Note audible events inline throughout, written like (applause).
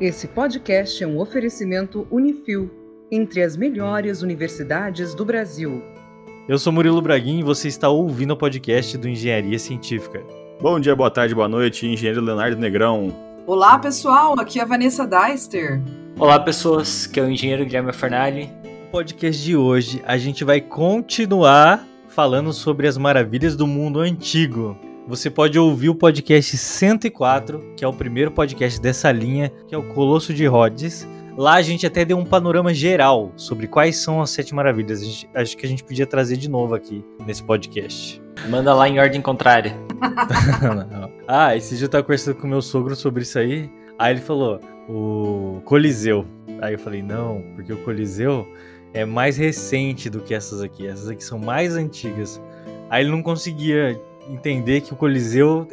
Esse podcast é um oferecimento Unifil, entre as melhores universidades do Brasil. Eu sou Murilo Braguin e você está ouvindo o podcast do Engenharia Científica. Bom dia, boa tarde, boa noite, engenheiro Leonardo Negrão. Olá, pessoal, aqui é a Vanessa Deister. Olá, pessoas, que é o engenheiro Guilherme Fernali. No podcast de hoje, a gente vai continuar falando sobre as maravilhas do mundo antigo. Você pode ouvir o podcast 104, que é o primeiro podcast dessa linha, que é o Colosso de Rhodes. Lá a gente até deu um panorama geral sobre quais são as sete maravilhas. Gente, acho que a gente podia trazer de novo aqui nesse podcast. Manda lá em ordem contrária. (laughs) ah, esse dia eu tava conversando com meu sogro sobre isso aí. Aí ele falou, o Coliseu. Aí eu falei, não, porque o Coliseu é mais recente do que essas aqui. Essas aqui são mais antigas. Aí ele não conseguia entender que o Coliseu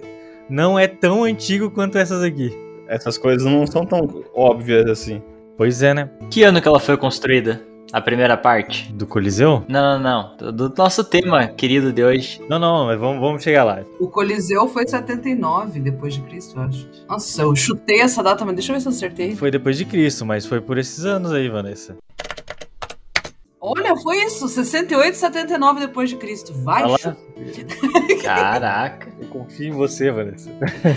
não é tão antigo quanto essas aqui. Essas coisas não são tão óbvias assim. Pois é, né? Que ano que ela foi construída? A primeira parte? Do Coliseu? Não, não, não. Do nosso tema querido de hoje. Não, não, mas vamos, vamos chegar lá. O Coliseu foi 79 depois de Cristo, eu acho. Nossa, eu chutei essa data, mas deixa eu ver se eu acertei. Foi depois de Cristo, mas foi por esses anos aí, Vanessa. Olha, foi isso, 68 e 79 depois de Cristo. Vai, Olha (laughs) Caraca. Eu confio em você, Vanessa.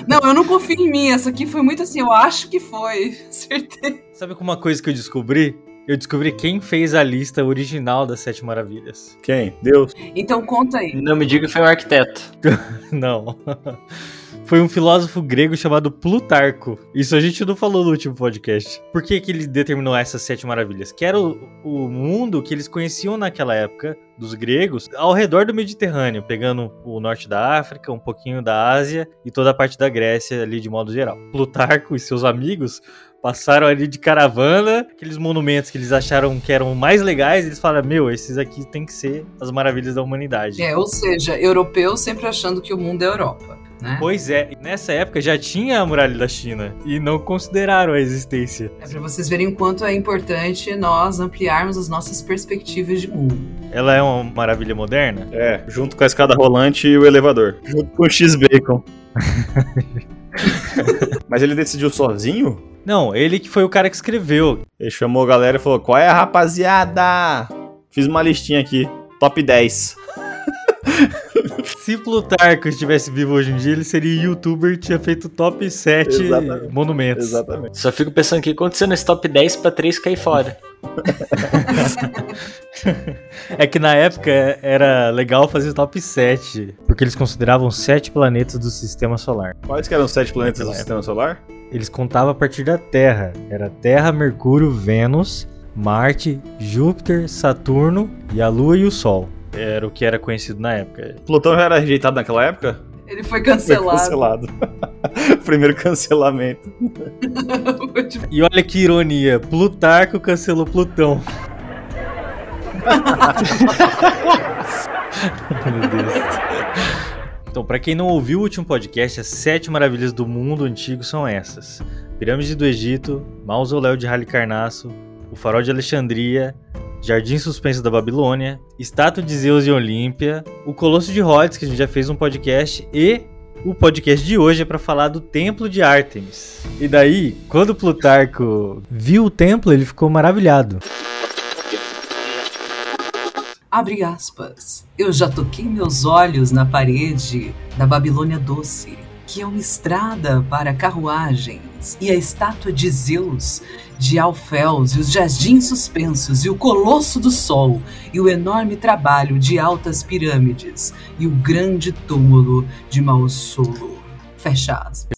Não, eu não confio em mim. Essa aqui foi muito assim, eu acho que foi. (laughs) Acertei. Sabe uma coisa que eu descobri? Eu descobri quem fez a lista original das Sete Maravilhas. Quem? Deus. Então conta aí. Não me diga que foi um arquiteto. (laughs) não. Foi um filósofo grego chamado Plutarco. Isso a gente não falou no último podcast. Por que, que ele determinou essas sete maravilhas? Que era o, o mundo que eles conheciam naquela época, dos gregos, ao redor do Mediterrâneo, pegando o norte da África, um pouquinho da Ásia e toda a parte da Grécia ali de modo geral. Plutarco e seus amigos passaram ali de caravana, aqueles monumentos que eles acharam que eram mais legais, eles falaram: Meu, esses aqui tem que ser as maravilhas da humanidade. É, ou seja, europeus sempre achando que o mundo é Europa. Né? Pois é, nessa época já tinha a muralha da China e não consideraram a existência. É para vocês verem o quanto é importante nós ampliarmos as nossas perspectivas de mundo. Ela é uma maravilha moderna? É, junto com a escada rolante e o elevador. Junto com o X-Bacon. (laughs) Mas ele decidiu sozinho? Não, ele que foi o cara que escreveu. Ele chamou a galera e falou: Qual é, rapaziada? Fiz uma listinha aqui. Top 10. Se Plutarco estivesse vivo hoje em dia, ele seria youtuber e tinha feito top 7 Exatamente. monumentos. Exatamente. Só fico pensando o que aconteceu nesse top 10 pra 3 cair fora. é que na época era legal fazer top 7, porque eles consideravam 7 planetas do sistema solar. Quais que eram os 7 planetas do sistema solar? Eles contavam a partir da Terra. Era Terra, Mercúrio, Vênus, Marte, Júpiter, Saturno e a Lua e o Sol. Era o que era conhecido na época. Plutão já era rejeitado naquela época? Ele foi cancelado. Foi cancelado. (laughs) Primeiro cancelamento. (laughs) e olha que ironia, Plutarco cancelou Plutão. (laughs) Meu Deus. Então, para quem não ouviu o último podcast, as sete maravilhas do mundo antigo são essas: Pirâmide do Egito, Mausoléu de Halicarnasso, o Farol de Alexandria, Jardim Suspenso da Babilônia, Estátua de Zeus e Olímpia, o Colosso de Rhodes, que a gente já fez um podcast, e o podcast de hoje é para falar do Templo de Ártemis. E daí, quando Plutarco viu o templo, ele ficou maravilhado. Abre aspas. Eu já toquei meus olhos na parede da Babilônia Doce, que é uma estrada para carruagens, e a estátua de Zeus de Alféus e os jardins suspensos e o colosso do sol e o enorme trabalho de altas pirâmides e o grande túmulo de Maussolo. Fecha aspas.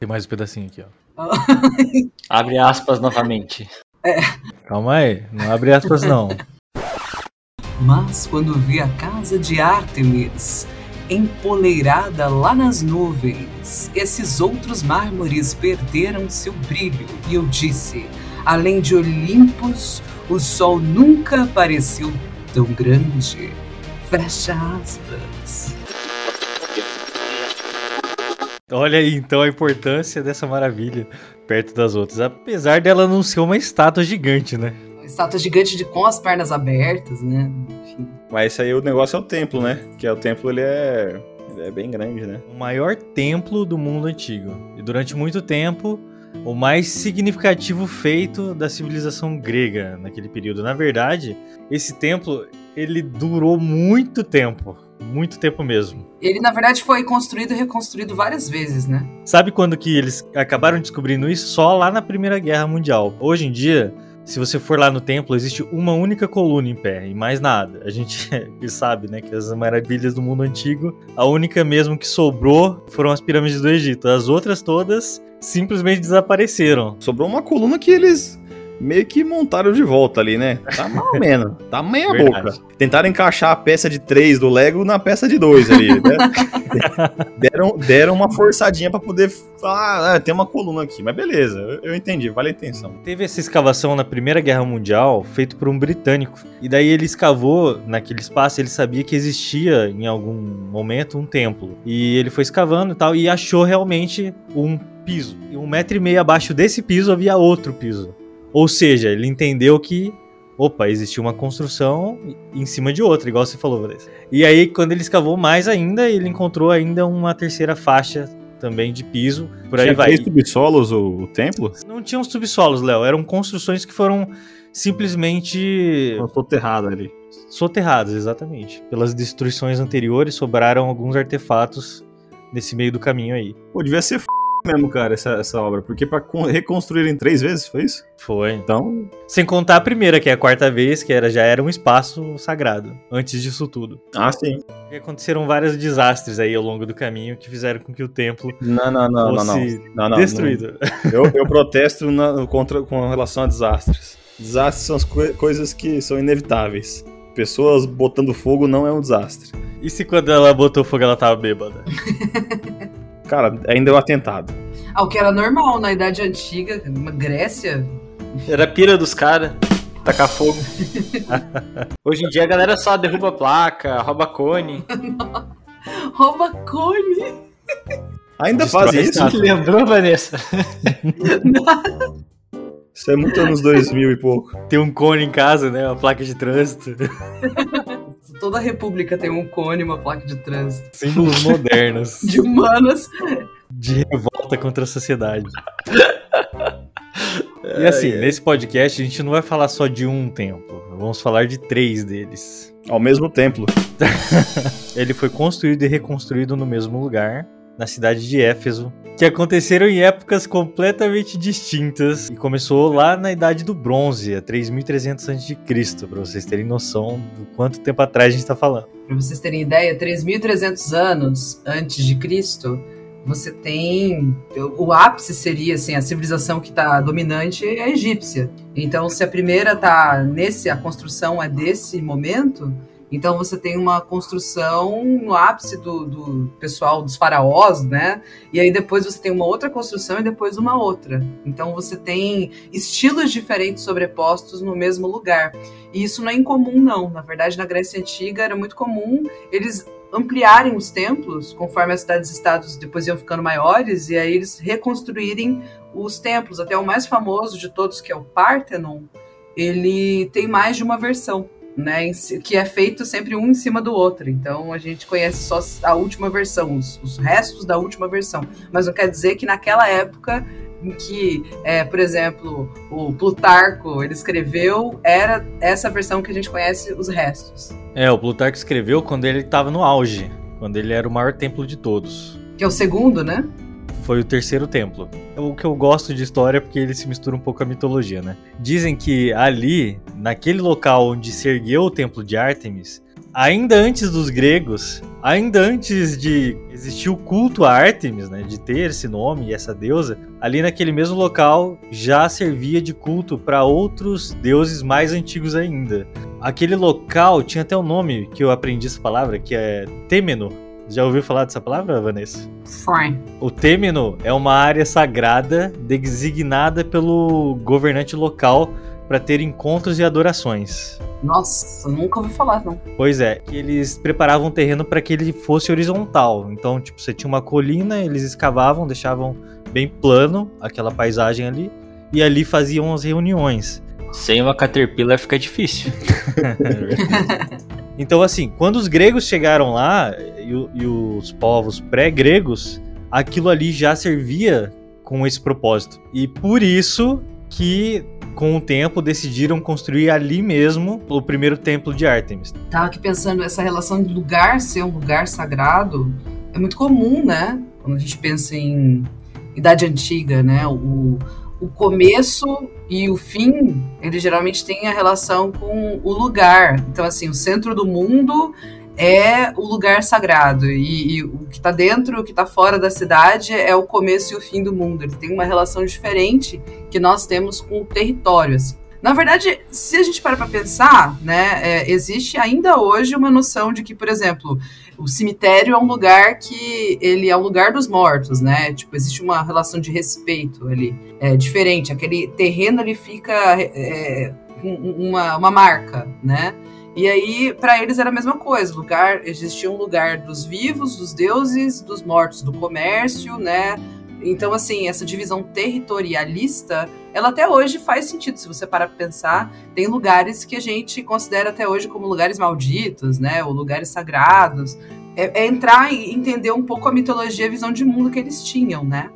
Tem mais um pedacinho aqui, ó. (laughs) abre aspas novamente. É. Calma aí, não abre aspas não. Mas quando vi a casa de Ártemis empoleirada lá nas nuvens. Esses outros mármores perderam seu brilho, e eu disse: além de Olimpos, o sol nunca pareceu tão grande. Fecha aspas. Olha aí então a importância dessa maravilha perto das outras, apesar dela não ser uma estátua gigante, né? Estátua gigante de com as pernas abertas, né? Enfim. Mas isso aí o negócio é o templo, né? Que é o templo, ele é, ele é bem grande, né? O maior templo do mundo antigo. E durante muito tempo o mais significativo feito da civilização grega naquele período. Na verdade, esse templo ele durou muito tempo, muito tempo mesmo. Ele, na verdade, foi construído e reconstruído várias vezes, né? Sabe quando que eles acabaram descobrindo isso? Só lá na Primeira Guerra Mundial. Hoje em dia, se você for lá no templo, existe uma única coluna em pé e mais nada. A gente (laughs) sabe, né, que as maravilhas do mundo antigo, a única mesmo que sobrou foram as pirâmides do Egito. As outras todas simplesmente desapareceram. Sobrou uma coluna que eles meio que montaram de volta ali, né? Tá mal ou menos. (laughs) Tá meia Verdade. boca. Tentaram encaixar a peça de 3 do Lego na peça de 2 ali, (laughs) né? deram, deram uma forçadinha pra poder falar, ah, tem uma coluna aqui. Mas beleza, eu, eu entendi, vale a intenção. Teve essa escavação na Primeira Guerra Mundial, feito por um britânico. E daí ele escavou naquele espaço, ele sabia que existia em algum momento um templo. E ele foi escavando e tal, e achou realmente um piso. E um metro e meio abaixo desse piso havia outro piso. Ou seja, ele entendeu que, opa, existia uma construção em cima de outra, igual você falou, Vanessa. E aí, quando ele escavou mais ainda, ele encontrou ainda uma terceira faixa também de piso. Por aí Tinha vai. três subsolos o, o templo? Não tinham subsolos, Léo. Eram construções que foram simplesmente errado ali. soterradas, exatamente. Pelas destruições anteriores, sobraram alguns artefatos nesse meio do caminho aí. Pô, devia ser f... mesmo, cara, essa, essa obra. Porque pra con- reconstruírem três vezes, foi isso? Foi. Então, Sem contar a primeira, que é a quarta vez, que era, já era um espaço sagrado, antes disso tudo. ah, sim. E aconteceram vários desastres aí ao longo do caminho que fizeram com que o templo Não, não, não, não, não. fosse Não, não, destruído. não. (laughs) Eu, eu protesto na- contra, com relação a desastres. Desastres são as coi- coisas que são inevitáveis. Pessoas botando fogo não é um desastre. E se quando ela botou fogo ela tava bêbada? (laughs) Cara, ainda é um atentado. Ah, o que era normal na Idade Antiga, na Grécia. Era a pira dos caras. Tacar fogo. (laughs) Hoje em dia a galera só derruba placa, rouba cone. (laughs) Rouba cone. Ainda a isso? Lembrou, Vanessa? (laughs) Isso é muito anos 2000 e pouco. Tem um cone em casa, né? Uma placa de trânsito. Toda república tem um cone, uma placa de trânsito. Símbolos modernos (laughs) De humanas. de revolta contra a sociedade. E assim, nesse podcast a gente não vai falar só de um templo. Vamos falar de três deles. Ao mesmo templo. (laughs) Ele foi construído e reconstruído no mesmo lugar, na cidade de Éfeso, que aconteceram em épocas completamente distintas e começou lá na Idade do Bronze, a 3300 a.C., para vocês terem noção do quanto tempo atrás a gente está falando. Para vocês terem ideia, 3.300 anos antes de Cristo, você tem o ápice seria assim a civilização que está dominante é a egípcia. Então, se a primeira tá nesse a construção é desse momento, então você tem uma construção no ápice do, do pessoal dos faraós, né? E aí depois você tem uma outra construção e depois uma outra. Então você tem estilos diferentes sobrepostos no mesmo lugar. E isso não é incomum, não. Na verdade, na Grécia Antiga era muito comum eles ampliarem os templos conforme as cidades-estados depois iam ficando maiores e aí eles reconstruírem os templos. Até o mais famoso de todos, que é o Parthenon, ele tem mais de uma versão. Né, que é feito sempre um em cima do outro. Então a gente conhece só a última versão, os, os restos da última versão. Mas não quer dizer que naquela época em que, é, por exemplo, o Plutarco ele escreveu, era essa versão que a gente conhece os restos. É, o Plutarco escreveu quando ele estava no auge, quando ele era o maior templo de todos. Que é o segundo, né? Foi o terceiro templo. O que eu gosto de história é porque ele se mistura um pouco com a mitologia, né? Dizem que ali, naquele local onde se ergueu o templo de Ártemis, ainda antes dos gregos, ainda antes de existir o culto a Ártemis, né, de ter esse nome e essa deusa, ali naquele mesmo local já servia de culto para outros deuses mais antigos ainda. Aquele local tinha até um nome que eu aprendi essa palavra, que é Têmeno. Já ouviu falar dessa palavra, Vanessa? Fine. O Têmeno é uma área sagrada designada pelo governante local para ter encontros e adorações. Nossa, nunca ouvi falar, não. Pois é, que eles preparavam o terreno para que ele fosse horizontal. Então, tipo, você tinha uma colina, eles escavavam, deixavam bem plano aquela paisagem ali, e ali faziam as reuniões. Sem uma Caterpillar fica difícil. (laughs) (laughs) então, assim, quando os gregos chegaram lá, e, e os povos pré-gregos, aquilo ali já servia com esse propósito. E por isso que com o tempo decidiram construir ali mesmo o primeiro templo de Ártemis. Tava aqui pensando essa relação de lugar ser um lugar sagrado é muito comum, né? Quando a gente pensa em Idade Antiga, né? O, o começo e o fim, ele geralmente tem a relação com o lugar. Então, assim, o centro do mundo é o lugar sagrado e, e o que está dentro, o que está fora da cidade é o começo e o fim do mundo. Ele tem uma relação diferente que nós temos com o território. Assim. Na verdade, se a gente para para pensar, né, é, existe ainda hoje uma noção de que, por exemplo, o cemitério é um lugar que ele é o lugar dos mortos, né? Tipo, existe uma relação de respeito ali, é diferente. Aquele terreno ali fica é, uma, uma marca, né? E aí, para eles era a mesma coisa. Lugar, existia um lugar dos vivos, dos deuses, dos mortos, do comércio, né? Então, assim, essa divisão territorialista, ela até hoje faz sentido, se você parar para pensar. Tem lugares que a gente considera até hoje como lugares malditos, né? Ou lugares sagrados. É, é entrar e entender um pouco a mitologia a visão de mundo que eles tinham, né?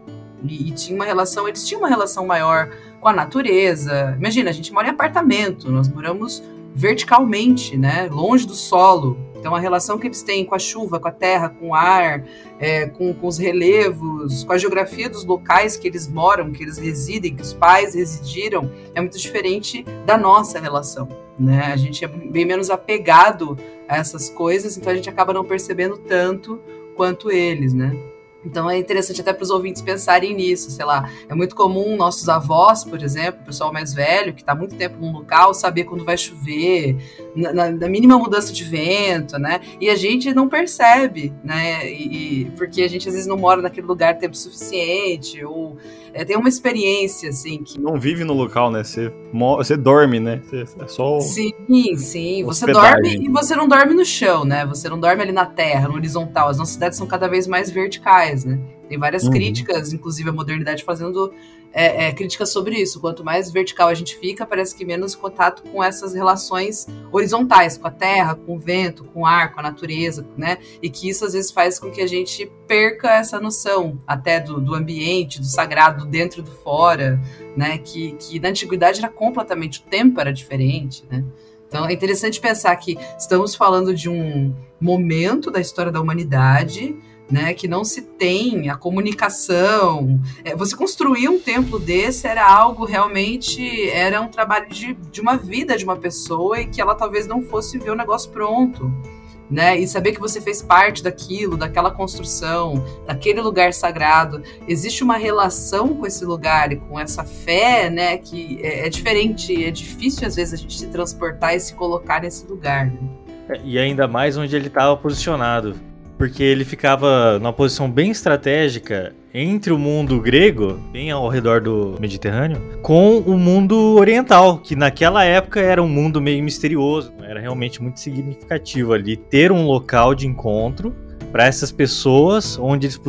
E, e tinha uma relação, eles tinham uma relação maior com a natureza. Imagina, a gente mora em apartamento, nós moramos verticalmente, né, longe do solo. Então, a relação que eles têm com a chuva, com a terra, com o ar, é, com, com, os relevos, com a geografia dos locais que eles moram, que eles residem, que os pais residiram, é muito diferente da nossa relação. Né? A gente é bem menos apegado a essas coisas, então a gente acaba não percebendo tanto quanto eles, né? Então é interessante até para os ouvintes pensarem nisso, sei lá. É muito comum nossos avós, por exemplo, o pessoal mais velho, que está muito tempo num local, saber quando vai chover, na, na, mínima mudança de vento, né? E a gente não percebe, né? E, porque a gente às vezes não mora naquele lugar tempo suficiente, ou é, tem uma experiência, assim, que... Não vive no local, né? Você, você dorme, né? Você, é só... Sim, sim. Você dorme e você não dorme no chão, né? Você não dorme ali na terra, no horizontal. As nossas cidades são cada vez mais verticais, né? Tem várias uhum. críticas, inclusive a modernidade fazendo é, é, críticas sobre isso. Quanto mais vertical a gente fica, parece que menos contato com essas relações horizontais, com a terra, com o vento, com o ar, com a natureza, né? E que isso às vezes faz com que a gente perca essa noção até do, do ambiente, do sagrado, do dentro e do fora, né? Que, que na antiguidade era completamente, o tempo era diferente, né? Então é interessante pensar que estamos falando de um momento da história da humanidade né, que não se tem a comunicação. É, você construir um templo desse era algo realmente, era um trabalho de, de uma vida de uma pessoa e que ela talvez não fosse ver o negócio pronto. Né? E saber que você fez parte daquilo, daquela construção, daquele lugar sagrado. Existe uma relação com esse lugar e com essa fé, né? Que é, é diferente, é difícil às vezes a gente se transportar e se colocar nesse lugar. Né? É, e ainda mais onde ele estava posicionado porque ele ficava numa posição bem estratégica entre o mundo grego, bem ao redor do Mediterrâneo, com o mundo oriental, que naquela época era um mundo meio misterioso, era realmente muito significativo ali ter um local de encontro para essas pessoas onde eles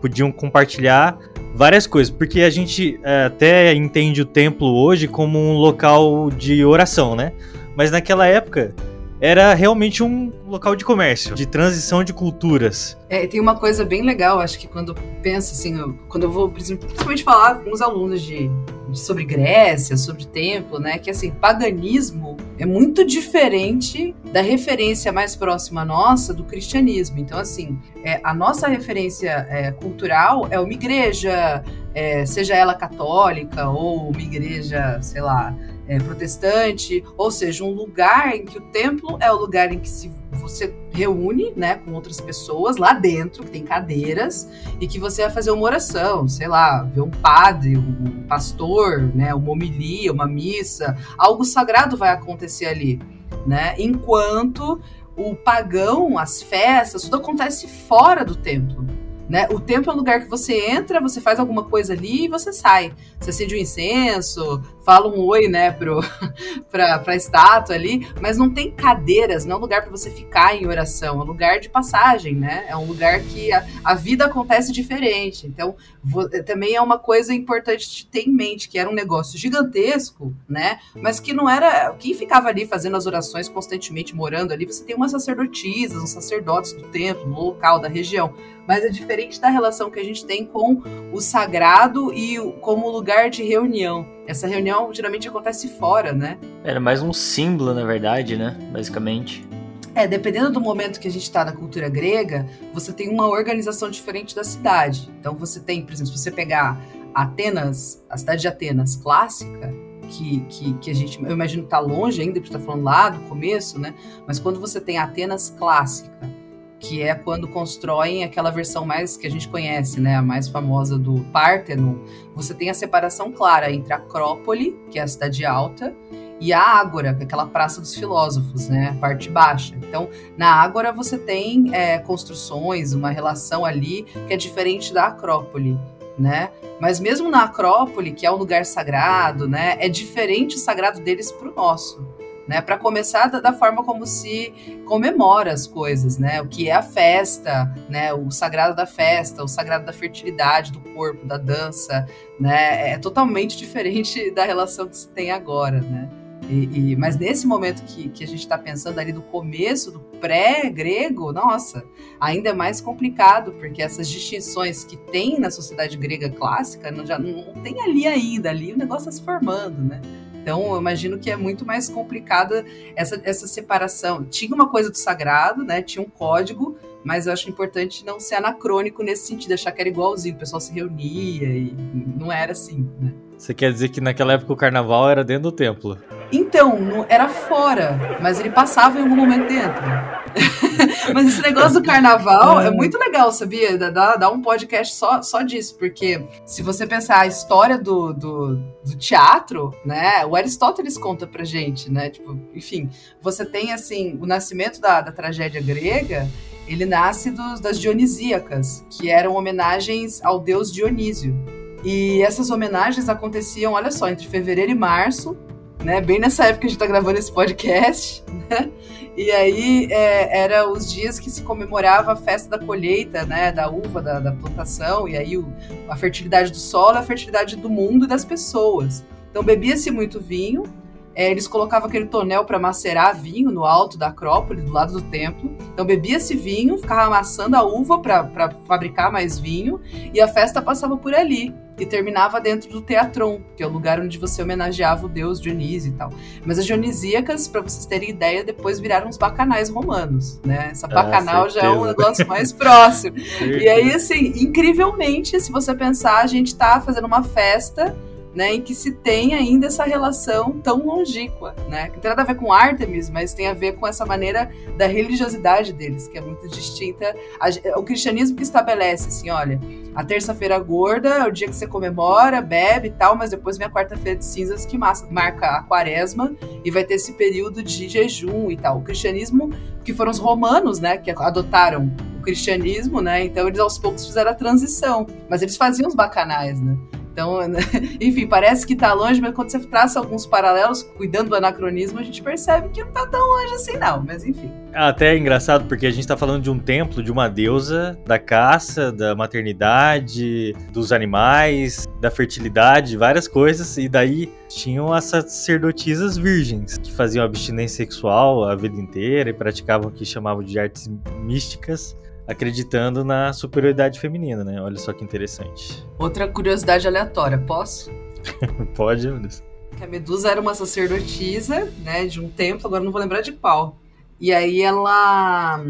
podiam compartilhar várias coisas, porque a gente é, até entende o templo hoje como um local de oração, né? Mas naquela época era realmente um local de comércio, de transição de culturas. É, tem uma coisa bem legal, acho que quando penso assim, eu, quando eu vou principalmente falar com os alunos de, de, sobre Grécia, sobre templo, né, que assim, paganismo é muito diferente da referência mais próxima nossa do cristianismo. Então, assim, é, a nossa referência é, cultural é uma igreja, é, seja ela católica ou uma igreja, sei lá, é, protestante, ou seja, um lugar em que o templo é o lugar em que se você reúne, né, com outras pessoas lá dentro, que tem cadeiras, e que você vai fazer uma oração, sei lá, ver um padre, um pastor, né, uma homilia, uma missa, algo sagrado vai acontecer ali, né? Enquanto o pagão, as festas, tudo acontece fora do templo. Né? O templo é um lugar que você entra, você faz alguma coisa ali e você sai. Você acende um incenso, fala um oi, né, pro, (laughs) pra, pra estátua ali, mas não tem cadeiras, não é um lugar para você ficar em oração, é um lugar de passagem, né? É um lugar que a, a vida acontece diferente. Então, vou, eh, também é uma coisa importante de ter em mente, que era um negócio gigantesco, né? Mas que não era. Quem ficava ali fazendo as orações constantemente, morando ali, você tem umas sacerdotisas, uns sacerdotes do templo, no local, da região. Mas é diferente da relação que a gente tem com o sagrado e como lugar de reunião. Essa reunião geralmente acontece fora, né? Era mais um símbolo, na verdade, né? Basicamente. É, dependendo do momento que a gente está na cultura grega, você tem uma organização diferente da cidade. Então você tem, por exemplo, se você pegar Atenas, a cidade de Atenas clássica, que, que, que a gente, eu imagino, está longe ainda, porque está falando lá do começo, né? Mas quando você tem Atenas clássica, que é quando constroem aquela versão mais que a gente conhece, né, a mais famosa do Párteno, você tem a separação clara entre a Acrópole, que é a cidade alta, e a Ágora, que é aquela praça dos filósofos, né, a parte baixa. Então, na Ágora você tem é, construções, uma relação ali que é diferente da Acrópole né? Mas mesmo na Acrópole, que é um lugar sagrado, né, é diferente o sagrado deles para o nosso. Né, para começar da, da, forma como se comemora as coisas, né? O que é a festa, né? O sagrado da festa, o sagrado da fertilidade do corpo, da dança, né? É totalmente (laughs) diferente da relação que se tem agora, né? E, e, mas nesse momento que, que a gente está pensando ali do começo, do pré-grego, nossa, ainda é mais complicado, porque essas distinções que tem na sociedade grega clássica não, já não tem ali ainda, ali o negócio está se formando, né? Então, eu imagino que é muito mais complicada essa, essa separação. Tinha uma coisa do sagrado, né? Tinha um código, mas eu acho importante não ser anacrônico nesse sentido, achar que era igualzinho, o pessoal se reunia e não era assim, né? Você quer dizer que naquela época o carnaval era dentro do templo? Então, era fora, mas ele passava em algum momento dentro. (laughs) mas esse negócio do carnaval é muito legal, sabia? Dá, dá um podcast só, só disso, porque se você pensar a história do, do, do, teatro, né? O Aristóteles conta pra gente, né? Tipo, enfim, você tem assim, o nascimento da, da tragédia grega. Ele nasce dos, das Dionisíacas, que eram homenagens ao deus Dionísio. E essas homenagens aconteciam, olha só, entre fevereiro e março, né? Bem nessa época que a gente está gravando esse podcast, né? E aí é, era os dias que se comemorava a festa da colheita, né? Da uva, da, da plantação, e aí o, a fertilidade do solo, a fertilidade do mundo e das pessoas. Então bebia-se muito vinho, é, eles colocavam aquele tonel para macerar vinho no alto da Acrópole, do lado do templo. Então bebia-se vinho, ficava amassando a uva para fabricar mais vinho, e a festa passava por ali. E terminava dentro do Teatron, que é o lugar onde você homenageava o deus Dionísio e tal. Mas as dionisíacas, para vocês terem ideia, depois viraram os bacanais romanos, né? Essa ah, bacanal ah, já é um negócio mais próximo. (laughs) e aí, assim, incrivelmente, se você pensar, a gente tá fazendo uma festa né, em que se tem ainda essa relação tão longínqua, né, que tem nada a ver com Artemis, mas tem a ver com essa maneira da religiosidade deles, que é muito distinta. O cristianismo que estabelece, assim, olha, a terça-feira gorda é o dia que você comemora, bebe e tal, mas depois vem a quarta-feira de cinzas que marca a quaresma e vai ter esse período de jejum e tal. O cristianismo, que foram os romanos, né, que adotaram o cristianismo, né, então eles aos poucos fizeram a transição, mas eles faziam os bacanais, né. Então, (laughs) enfim, parece que está longe, mas quando você traça alguns paralelos, cuidando do anacronismo, a gente percebe que não está tão longe assim, não. Mas enfim. Até é engraçado, porque a gente está falando de um templo, de uma deusa, da caça, da maternidade, dos animais, da fertilidade, várias coisas, e daí tinham as sacerdotisas virgens, que faziam abstinência sexual a vida inteira e praticavam o que chamavam de artes místicas acreditando na superioridade feminina, né? Olha só que interessante. Outra curiosidade aleatória, posso? (laughs) Pode. Que a Medusa era uma sacerdotisa, né, de um templo, agora não vou lembrar de qual. E aí ela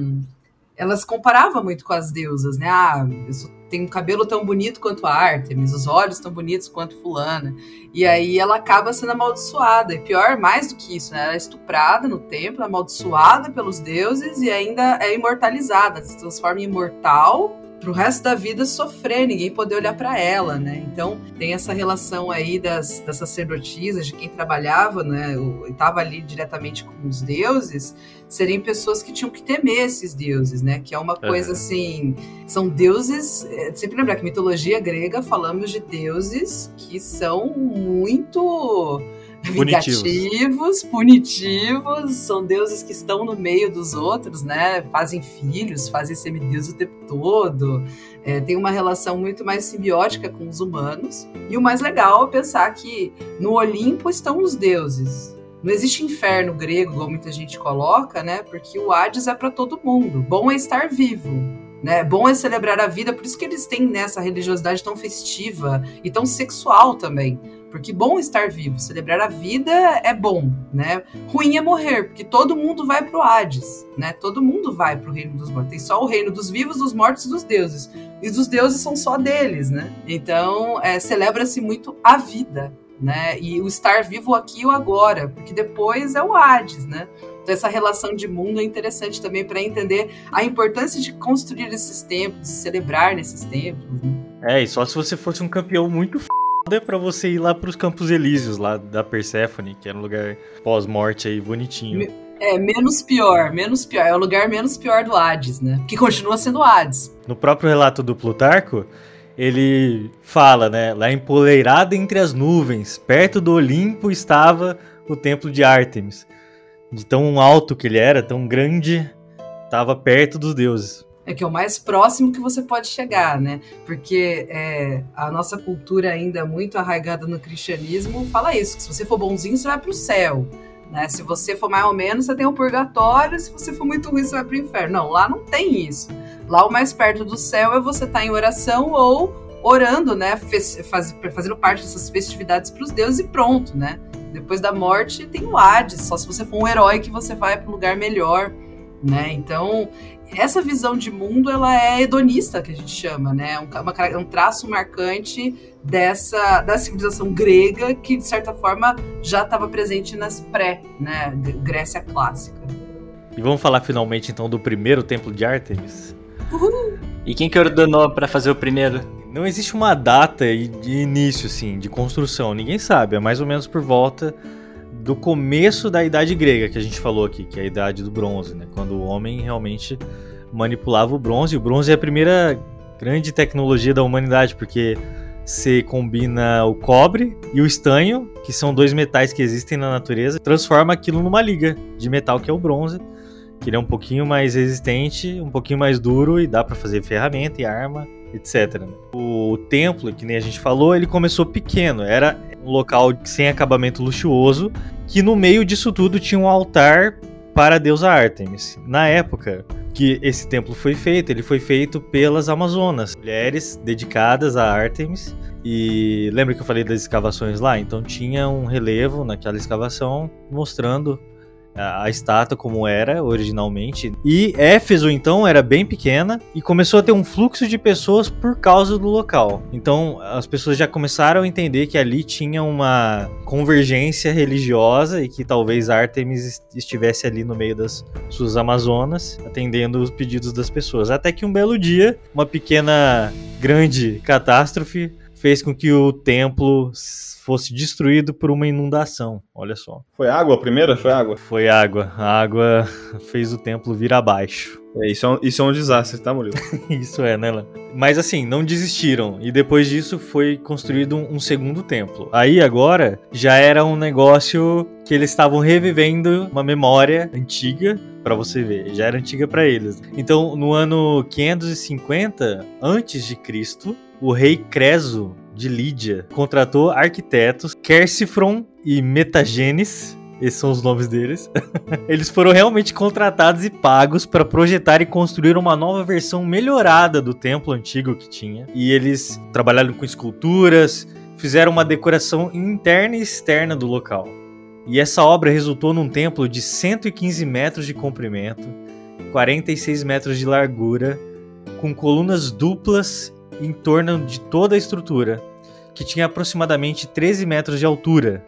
ela se comparava muito com as deusas, né? Ah, eu sou tem um cabelo tão bonito quanto a Artemis, os olhos tão bonitos quanto fulana. E aí ela acaba sendo amaldiçoada. E pior, mais do que isso, né? Ela é estuprada no templo, amaldiçoada pelos deuses e ainda é imortalizada. Se transforma em imortal pro resto da vida sofrer, ninguém poder olhar para ela, né? Então tem essa relação aí das, das sacerdotisas, de quem trabalhava, né? Estava ali diretamente com os deuses, seriam pessoas que tinham que temer esses deuses, né? Que é uma coisa assim, são deuses. É, sempre lembrar que mitologia grega falamos de deuses que são muito vingativos, punitivos, são deuses que estão no meio dos outros, né? Fazem filhos, fazem semideus o tempo todo. É, tem uma relação muito mais simbiótica com os humanos. E o mais legal é pensar que no Olimpo estão os deuses. Não existe inferno grego, como muita gente coloca, né? Porque o Hades é para todo mundo. Bom é estar vivo Né? Bom é celebrar a vida, por isso que eles têm nessa religiosidade tão festiva e tão sexual também. Porque bom estar vivo, celebrar a vida é bom, né? Ruim é morrer, porque todo mundo vai pro Hades, né? Todo mundo vai pro reino dos mortos. Tem só o reino dos vivos, dos mortos e dos deuses. E dos deuses são só deles, né? Então, é, celebra-se muito a vida, né? E o estar vivo aqui e agora, porque depois é o Hades, né? Então, essa relação de mundo é interessante também para entender a importância de construir esses templos, de celebrar nesses templos. Né? É, e só se você fosse um campeão muito foda para você ir lá pros Campos Elíseos, lá da Perséfone, que era um lugar pós-morte aí, bonitinho. É, menos pior, menos pior. É o lugar menos pior do Hades, né? Que continua sendo Hades. No próprio relato do Plutarco, ele fala, né? Lá empoleirado entre as nuvens, perto do Olimpo, estava o templo de Ártemis. De tão alto que ele era, tão grande, estava perto dos deuses. É que é o mais próximo que você pode chegar, né? Porque é, a nossa cultura ainda muito arraigada no cristianismo fala isso: que se você for bonzinho, você vai para o céu. Né? Se você for mais ou menos, você tem o um purgatório. Se você for muito ruim, você vai para o inferno. Não, lá não tem isso. Lá o mais perto do céu é você estar tá em oração ou orando, né? Faz, fazendo parte dessas festividades para os deuses e pronto, né? Depois da morte tem o Hades. Só se você for um herói que você vai para um lugar melhor. Né? Então, essa visão de mundo ela é hedonista que a gente chama, né? Um, uma, um traço marcante dessa da civilização grega que de certa forma já estava presente nas pré, né, Grécia clássica. E vamos falar finalmente então do primeiro templo de Ártemis. Uhul. E quem que ordenou para fazer o primeiro? Não existe uma data de início, assim, de construção. Ninguém sabe. É mais ou menos por volta do começo da Idade Grega que a gente falou aqui, que é a Idade do Bronze, né? Quando o homem realmente manipulava o bronze. O bronze é a primeira grande tecnologia da humanidade, porque você combina o cobre e o estanho, que são dois metais que existem na natureza, transforma aquilo numa liga de metal que é o bronze, que ele é um pouquinho mais resistente, um pouquinho mais duro e dá para fazer ferramenta e arma, etc. O templo, que nem a gente falou, ele começou pequeno, era um local sem acabamento luxuoso que no meio disso tudo tinha um altar para a deusa Artemis. Na época que esse templo foi feito, ele foi feito pelas Amazonas, mulheres dedicadas a Artemis. E lembra que eu falei das escavações lá? Então tinha um relevo naquela escavação mostrando a estátua como era originalmente. E Éfeso, então, era bem pequena e começou a ter um fluxo de pessoas por causa do local. Então, as pessoas já começaram a entender que ali tinha uma convergência religiosa e que talvez Artemis estivesse ali no meio das suas Amazonas, atendendo os pedidos das pessoas. Até que um belo dia, uma pequena, grande catástrofe fez com que o templo fosse destruído por uma inundação. Olha só. Foi água a primeira? Foi água? Foi água. A água fez o templo vir abaixo. É, isso, é um, isso é um desastre, tá, Murilo? (laughs) isso é, né, Lan? Mas assim, não desistiram. E depois disso foi construído um, um segundo templo. Aí agora já era um negócio que eles estavam revivendo uma memória antiga para você ver, já era antiga para eles. Então, no ano 550 antes de Cristo, o rei Creso de Lídia contratou arquitetos Kersifron e Metagenes esses são os nomes deles. (laughs) Eles foram realmente contratados e pagos para projetar e construir uma nova versão melhorada do templo antigo que tinha. E eles trabalharam com esculturas, fizeram uma decoração interna e externa do local. E essa obra resultou num templo de 115 metros de comprimento, 46 metros de largura, com colunas duplas em torno de toda a estrutura, que tinha aproximadamente 13 metros de altura,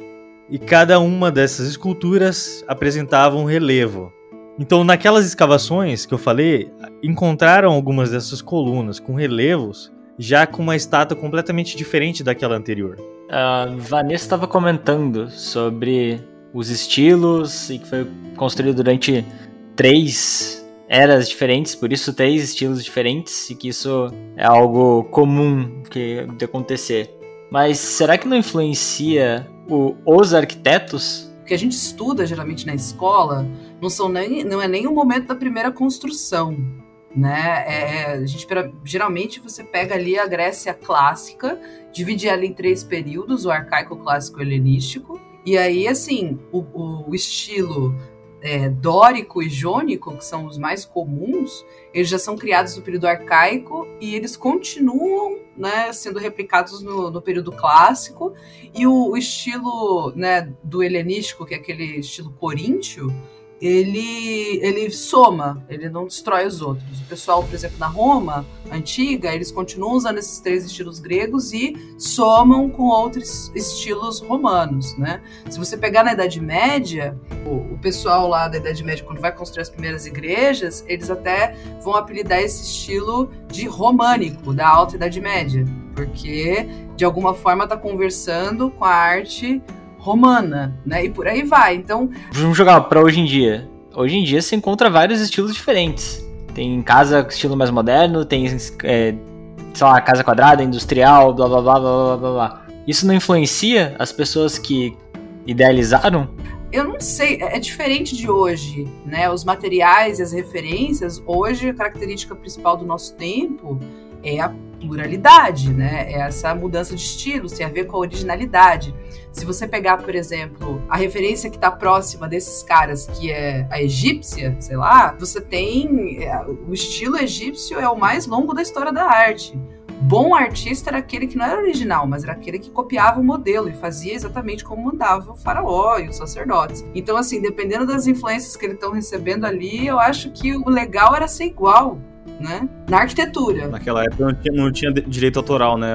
e cada uma dessas esculturas apresentava um relevo. Então, naquelas escavações que eu falei, encontraram algumas dessas colunas com relevos, já com uma estátua completamente diferente daquela anterior. A Vanessa estava comentando sobre os estilos e que foi construído durante três eras diferentes, por isso três estilos diferentes e que isso é algo comum que de acontecer. Mas será que não influencia o, os arquitetos? O que a gente estuda geralmente na escola não são nem não é nem o momento da primeira construção, né? É, é a gente geralmente você pega ali a Grécia clássica, divide ela em três períodos: o arcaico, clássico, helenístico. E aí, assim, o, o estilo é, dórico e jônico, que são os mais comuns, eles já são criados no período arcaico e eles continuam né, sendo replicados no, no período clássico. E o, o estilo né, do helenístico, que é aquele estilo coríntio, ele, ele soma, ele não destrói os outros. O pessoal, por exemplo, na Roma antiga, eles continuam usando esses três estilos gregos e somam com outros estilos romanos, né? Se você pegar na Idade Média, o, o pessoal lá da Idade Média, quando vai construir as primeiras igrejas, eles até vão apelidar esse estilo de românico, da Alta Idade Média, porque de alguma forma está conversando com a arte romana, né? E por aí vai. Então. Vamos jogar para hoje em dia. Hoje em dia você encontra vários estilos diferentes. Tem casa estilo mais moderno, tem, é, sei lá, casa quadrada, industrial, blá blá blá blá blá blá. Isso não influencia as pessoas que idealizaram? Eu não sei, é, é diferente de hoje, né? Os materiais e as referências, hoje a característica principal do nosso tempo é a pluralidade, né? É essa mudança de estilos, tem a ver com a originalidade. Se você pegar, por exemplo, a referência que está próxima desses caras, que é a egípcia, sei lá, você tem. É, o estilo egípcio é o mais longo da história da arte. Bom artista era aquele que não era original, mas era aquele que copiava o modelo e fazia exatamente como mandava o faraó e os sacerdotes. Então, assim, dependendo das influências que eles estão recebendo ali, eu acho que o legal era ser igual né? Na arquitetura. Naquela época não tinha, não tinha direito autoral, né?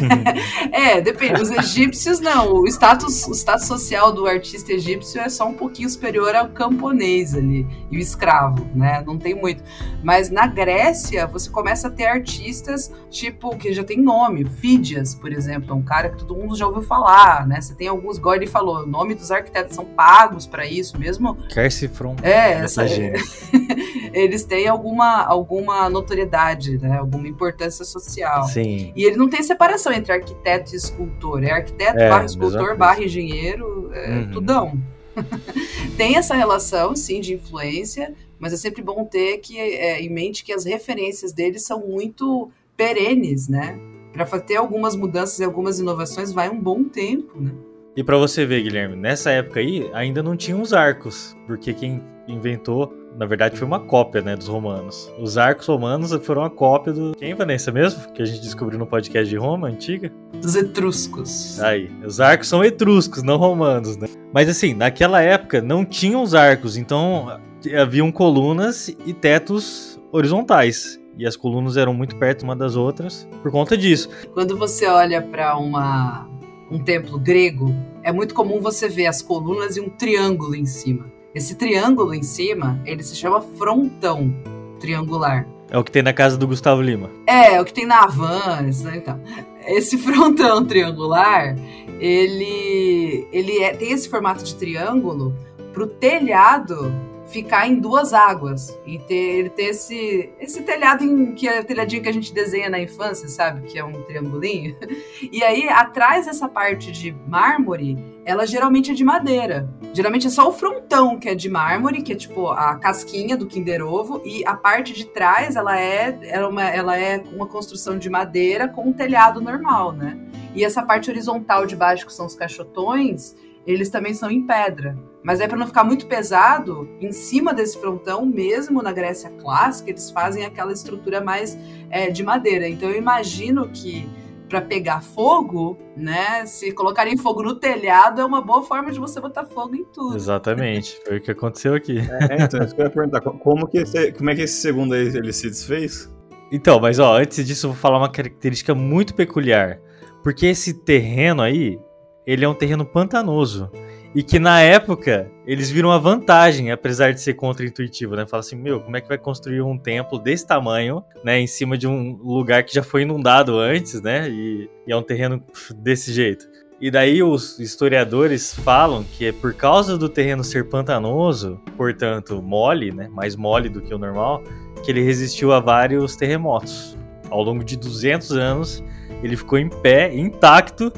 (laughs) é, depende. Os egípcios, não. O status, o status social do artista egípcio é só um pouquinho superior ao camponês ali. E o escravo, né? Não tem muito. Mas na Grécia, você começa a ter artistas, tipo, que já tem nome. Fídias, por exemplo, é um cara que todo mundo já ouviu falar, né? Você tem alguns, igual ele falou, o nome dos arquitetos são pagos para isso mesmo. Kersifron. É, essa, (laughs) eles têm alguma, alguma notoriedade, né? Alguma importância social. Sim. E ele não tem separação entre arquiteto e escultor. É arquiteto é, barra escultor barra engenheiro, é uhum. tudão. (laughs) tem essa relação, sim, de influência, mas é sempre bom ter que, é, em mente que as referências deles são muito perenes, né? Para ter algumas mudanças e algumas inovações vai um bom tempo, né? E para você ver, Guilherme, nessa época aí ainda não tinha os arcos, porque quem inventou na verdade foi uma cópia, né, dos romanos. Os arcos romanos foram uma cópia do... Quem, Vanessa, mesmo? Que a gente descobriu no podcast de Roma, antiga? Dos etruscos. Aí, os arcos são etruscos, não romanos, né? Mas assim, naquela época não tinham os arcos, então haviam colunas e tetos horizontais. E as colunas eram muito perto uma das outras por conta disso. Quando você olha para uma um templo grego, é muito comum você ver as colunas e um triângulo em cima. Esse triângulo em cima, ele se chama frontão triangular. É o que tem na casa do Gustavo Lima. É, é o que tem na Havana, né, então. Esse (laughs) frontão triangular, ele, ele é, tem esse formato de triângulo para o telhado ficar em duas águas e ter, ele ter esse, esse telhado em, que é o telhadinho que a gente desenha na infância, sabe? Que é um triangulinho. (laughs) E aí, atrás dessa parte de mármore, ela geralmente é de madeira. Geralmente é só o frontão que é de mármore, que é tipo a casquinha do Kinder Ovo, e a parte de trás ela é, ela é, uma, ela é uma construção de madeira com um telhado normal, né? E essa parte horizontal de baixo, que são os caixotões, eles também são em pedra. Mas é para não ficar muito pesado, em cima desse frontão, mesmo na Grécia clássica, eles fazem aquela estrutura mais é, de madeira. Então eu imagino que para pegar fogo, né? Se colocarem fogo no telhado é uma boa forma de você botar fogo em tudo. Exatamente, foi o que aconteceu aqui. É, então, eu ia perguntar, como que esse, como é que esse segundo aí ele se desfez? Então, mas ó, antes disso eu vou falar uma característica muito peculiar, porque esse terreno aí, ele é um terreno pantanoso. E que na época eles viram a vantagem, apesar de ser contra-intuitivo, né? Fala assim, meu, como é que vai construir um templo desse tamanho, né? Em cima de um lugar que já foi inundado antes, né? E, e é um terreno desse jeito. E daí os historiadores falam que é por causa do terreno ser pantanoso, portanto mole, né? Mais mole do que o normal, que ele resistiu a vários terremotos. Ao longo de 200 anos, ele ficou em pé, intacto,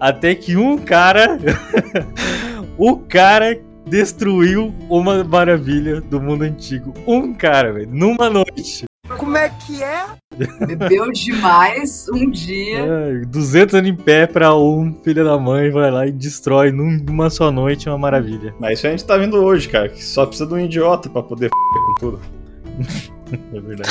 até que um cara (laughs) O cara destruiu uma maravilha do mundo antigo. Um cara, velho, numa noite. Como é que é? (laughs) Bebeu demais um dia. Ai, 200 anos em pé pra um, filho da mãe, vai lá e destrói numa só noite, uma maravilha. Mas isso a gente tá vendo hoje, cara, que só precisa de um idiota pra poder f com tudo. (laughs) É verdade.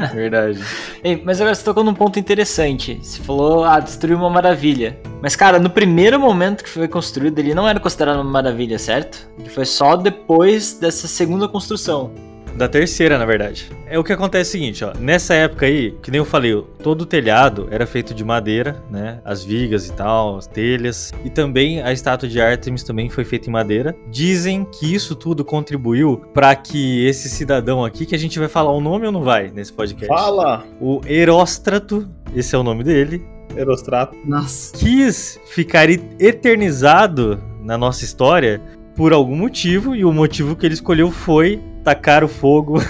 É (laughs) verdade. Ei, mas agora você tocou num ponto interessante. Você falou, ah, destruiu uma maravilha. Mas, cara, no primeiro momento que foi construído, ele não era considerado uma maravilha, certo? Ele foi só depois dessa segunda construção. Da terceira, na verdade. É o que acontece é o seguinte, ó. Nessa época aí, que nem eu falei, todo o telhado era feito de madeira, né? As vigas e tal, as telhas. E também a estátua de Artemis também foi feita em madeira. Dizem que isso tudo contribuiu para que esse cidadão aqui, que a gente vai falar o nome ou não vai nesse podcast? Fala! O Heróstrato, esse é o nome dele. Herostrato. Nossa. Quis ficar eternizado na nossa história por algum motivo, e o motivo que ele escolheu foi tacar o fogo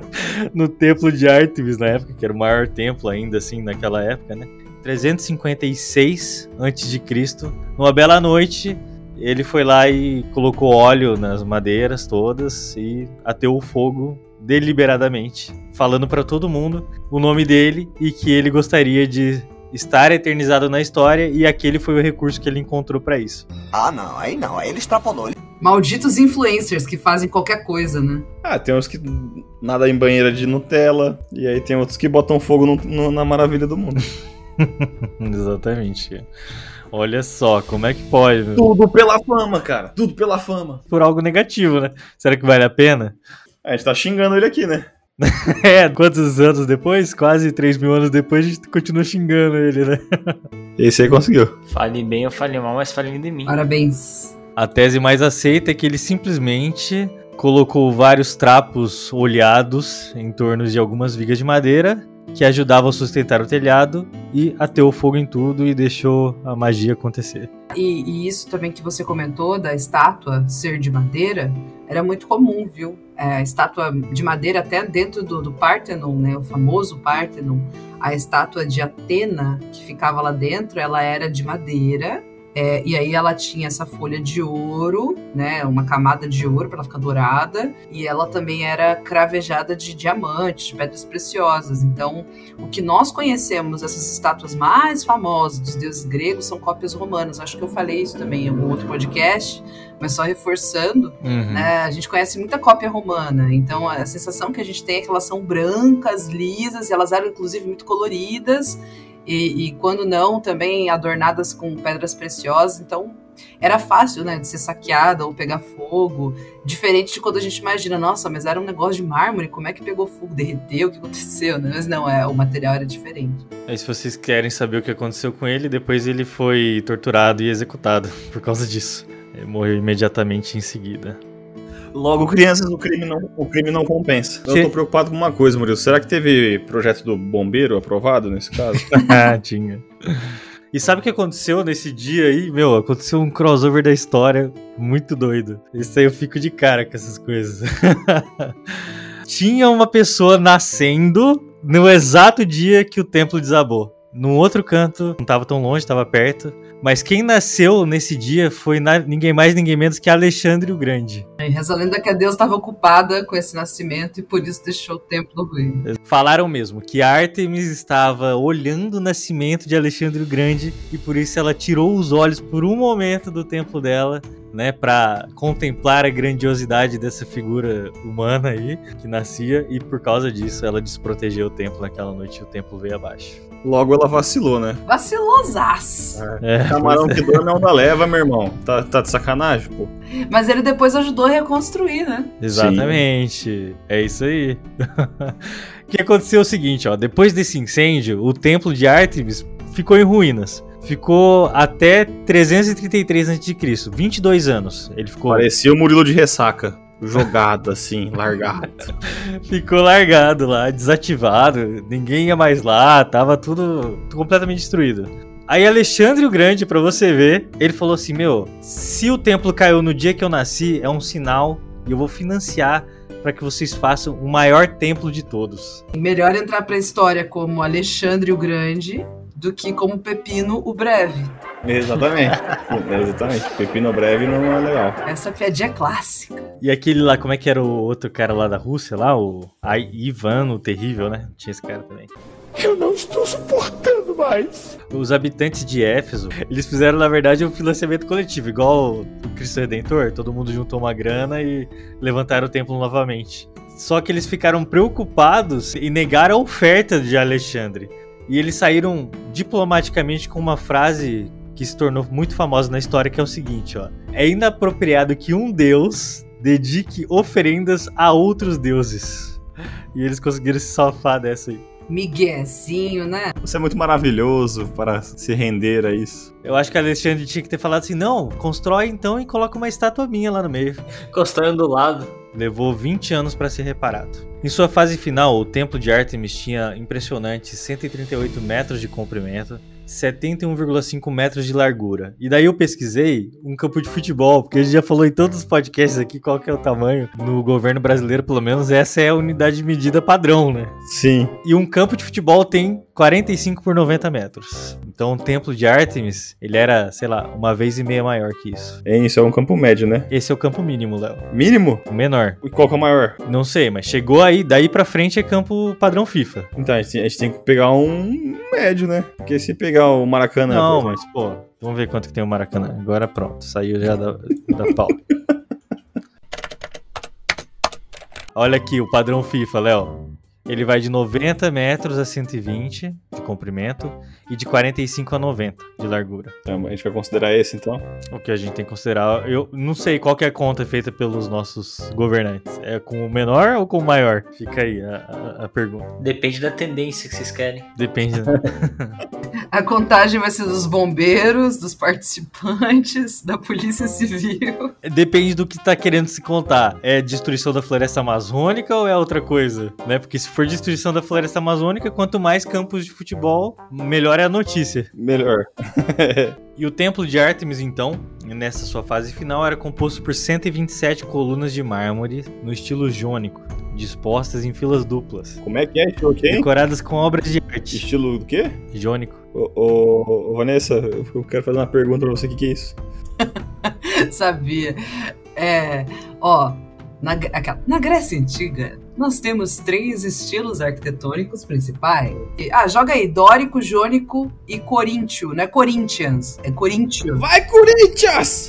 (laughs) no templo de Artemis na época, que era o maior templo ainda assim naquela época, né? 356 a.C., numa bela noite, ele foi lá e colocou óleo nas madeiras todas e ateou o fogo deliberadamente, falando para todo mundo o nome dele e que ele gostaria de estar eternizado na história e aquele foi o recurso que ele encontrou para isso. Ah, não, aí não, aí ele extrapolou. Malditos influencers que fazem qualquer coisa, né? Ah, tem uns que nada em banheira de Nutella, e aí tem outros que botam fogo no, no, na maravilha do mundo. (laughs) Exatamente. Olha só, como é que pode? Meu? Tudo pela fama, cara. Tudo pela fama. Por algo negativo, né? Será que vale a pena? A gente tá xingando ele aqui, né? (laughs) é, quantos anos depois? Quase 3 mil anos depois, a gente continua xingando ele, né? (laughs) Esse aí conseguiu. Fale bem ou fale mal, mas fale de mim. Parabéns. A tese mais aceita é que ele simplesmente colocou vários trapos olhados em torno de algumas vigas de madeira que ajudavam a sustentar o telhado e ateou fogo em tudo e deixou a magia acontecer. E, e, isso também que você comentou da estátua ser de madeira era muito comum, viu? É, a estátua de madeira até dentro do, do Parthenon, né? O famoso Parthenon, a estátua de Atena que ficava lá dentro, ela era de madeira é, e aí ela tinha essa folha de ouro, né, uma camada de ouro para ela ficar dourada, e ela também era cravejada de diamantes, de pedras preciosas. Então, o que nós conhecemos, essas estátuas mais famosas dos deuses gregos, são cópias romanas. Acho que eu falei isso também em algum outro podcast, mas só reforçando, uhum. né, a gente conhece muita cópia romana. Então, a sensação que a gente tem é que elas são brancas, lisas, e elas eram inclusive muito coloridas e, e, quando não, também adornadas com pedras preciosas. Então, era fácil, né, de ser saqueada ou pegar fogo. Diferente de quando a gente imagina, nossa, mas era um negócio de mármore, como é que pegou fogo? Derreteu? O que aconteceu? Né? Mas não, é, o material era diferente. Aí, se vocês querem saber o que aconteceu com ele, depois ele foi torturado e executado (laughs) por causa disso. Ele morreu imediatamente em seguida. Logo, crianças, o crime não, o crime não compensa. Eu tô preocupado com uma coisa, Murilo. Será que teve projeto do bombeiro aprovado nesse caso? (laughs) ah, tinha. E sabe o que aconteceu nesse dia aí? Meu, aconteceu um crossover da história muito doido. Isso aí eu fico de cara com essas coisas. (laughs) Tinha uma pessoa nascendo no exato dia que o templo desabou. Num outro canto, não tava tão longe, tava perto. Mas quem nasceu nesse dia foi na, ninguém mais, ninguém menos que Alexandre o Grande. E reza a lenda que a Deus estava ocupada com esse nascimento e por isso deixou o templo ruim. Falaram mesmo que Artemis estava olhando o nascimento de Alexandre o Grande e por isso ela tirou os olhos por um momento do templo dela né, para contemplar a grandiosidade dessa figura humana aí que nascia e por causa disso ela desprotegeu o templo naquela noite e o templo veio abaixo. Logo ela vacilou, né? Vacilosaço. É. Camarão que dorme é onda leva, meu irmão. Tá, tá de sacanagem, pô. Mas ele depois ajudou a reconstruir, né? Exatamente. Sim. É isso aí. (laughs) o que aconteceu é o seguinte, ó. Depois desse incêndio, o templo de Artemis ficou em ruínas ficou até 333 a.C., 22 anos. Ele ficou. Parecia o Murilo de ressaca. Jogado (laughs) assim, largado. (laughs) Ficou largado lá, desativado. Ninguém ia mais lá, tava tudo, tudo completamente destruído. Aí Alexandre o Grande, para você ver, ele falou assim: Meu, se o templo caiu no dia que eu nasci, é um sinal e eu vou financiar para que vocês façam o maior templo de todos. Melhor entrar para a história como Alexandre o Grande do que como Pepino o Breve. Exatamente. (laughs) Exatamente. Pepino Breve não é legal. Essa piadinha é clássica. E aquele lá, como é que era o outro cara lá da Rússia lá? O Ai- Ivan, o terrível, né? Tinha esse cara também. Eu não estou suportando mais. Os habitantes de Éfeso, eles fizeram, na verdade, um financiamento coletivo, igual o Cristo Redentor. Todo mundo juntou uma grana e levantaram o templo novamente. Só que eles ficaram preocupados e negaram a oferta de Alexandre. E eles saíram diplomaticamente com uma frase que se tornou muito famosa na história, que é o seguinte, ó. É inapropriado que um deus dedique oferendas a outros deuses. E eles conseguiram se safar dessa aí. Miguezinho, né? Você é muito maravilhoso para se render a isso. Eu acho que Alexandre tinha que ter falado assim: não, constrói então e coloca uma estátua minha lá no meio. Encostando do lado. Levou 20 anos para ser reparado. Em sua fase final, o templo de Artemis tinha impressionantes 138 metros de comprimento, 71,5 metros de largura. E daí eu pesquisei um campo de futebol, porque a gente já falou em todos os podcasts aqui qual que é o tamanho. No governo brasileiro, pelo menos, essa é a unidade de medida padrão, né? Sim. E um campo de futebol tem 45 por 90 metros. Então o templo de Artemis, ele era, sei lá, uma vez e meia maior que isso. É isso, é um campo médio, né? Esse é o campo mínimo, Léo. Mínimo? O menor. E qual que é o maior? Não sei, mas chegou aí, daí pra frente é campo padrão FIFA. Então, a gente, a gente tem que pegar um médio, né? Porque se pegar o Maracanã. Não, mas pô, vamos ver quanto que tem o Maracanã. Agora pronto, saiu já da, da pau. (laughs) Olha aqui o padrão FIFA, Léo. Ele vai de 90 metros a 120 de comprimento e de 45 a 90 de largura. Então, a gente vai considerar esse, então. O que a gente tem que considerar. Eu não sei qual que é a conta feita pelos nossos governantes. É com o menor ou com o maior? Fica aí a, a- a pergunta. Depende da tendência que vocês querem. Depende. né? (laughs) A contagem vai ser dos bombeiros, dos participantes, da polícia civil. Depende do que tá querendo se contar. É destruição da floresta amazônica ou é outra coisa? Né? Porque se for destruição da floresta amazônica, quanto mais campos de futebol, melhor é a notícia. Melhor. (laughs) E o templo de Artemis, então, nessa sua fase final, era composto por 127 colunas de mármore no estilo jônico, dispostas em filas duplas, Como é que é? Estilo quem? decoradas com obras de arte. Estilo do quê? Jônico. Ô, ô, ô, Vanessa, eu quero fazer uma pergunta pra você. O que, que é isso? (laughs) Sabia. É, ó, na, na Grécia Antiga, nós temos três estilos arquitetônicos principais. Ah, joga aí, dórico, jônico e coríntio. Não é Corinthians, é coríntio. Vai, Corinthians!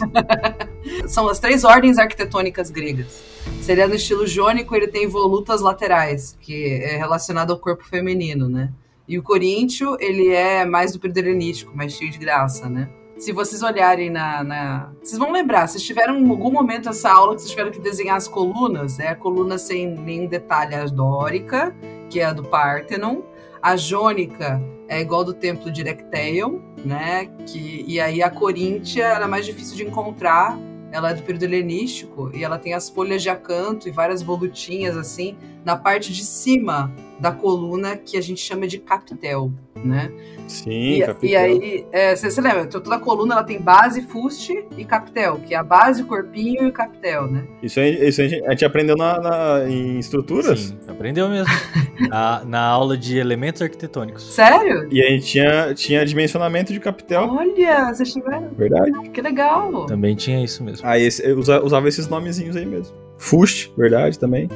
(laughs) São as três ordens arquitetônicas gregas. Seria no estilo jônico, ele tem volutas laterais, que é relacionado ao corpo feminino, né? E o coríntio, ele é mais do período helenístico, mais cheio de graça, né? Se vocês olharem na, na- Vocês vão lembrar, vocês tiveram em algum momento essa aula que vocês tiveram que desenhar as colunas, é a coluna sem nenhum detalhe, a dórica, que é a do Parthenon. A jônica é igual do templo de Erecteion, né? Que, e aí a coríntia ela é mais difícil de encontrar, ela é do período helenístico e ela tem as folhas de acanto e várias volutinhas assim na parte de cima da coluna que a gente chama de capitel, né? Sim, E, capitão. e aí, é, você se lembra? Toda a coluna ela tem base, fuste e capitel, que é a base, o corpinho e o capitel, né? Isso, aí, isso aí a gente- a gente aprendeu na, na- em estruturas. Sim, aprendeu mesmo. (laughs) na, na aula de elementos arquitetônicos. Sério? E a gente tinha, tinha dimensionamento de capitel. Olha, vocês tiveram. Verdade. Que legal. Também tinha isso mesmo. Aí esse, eu usa- usava esses nomezinhos aí mesmo. Fuste, verdade, também.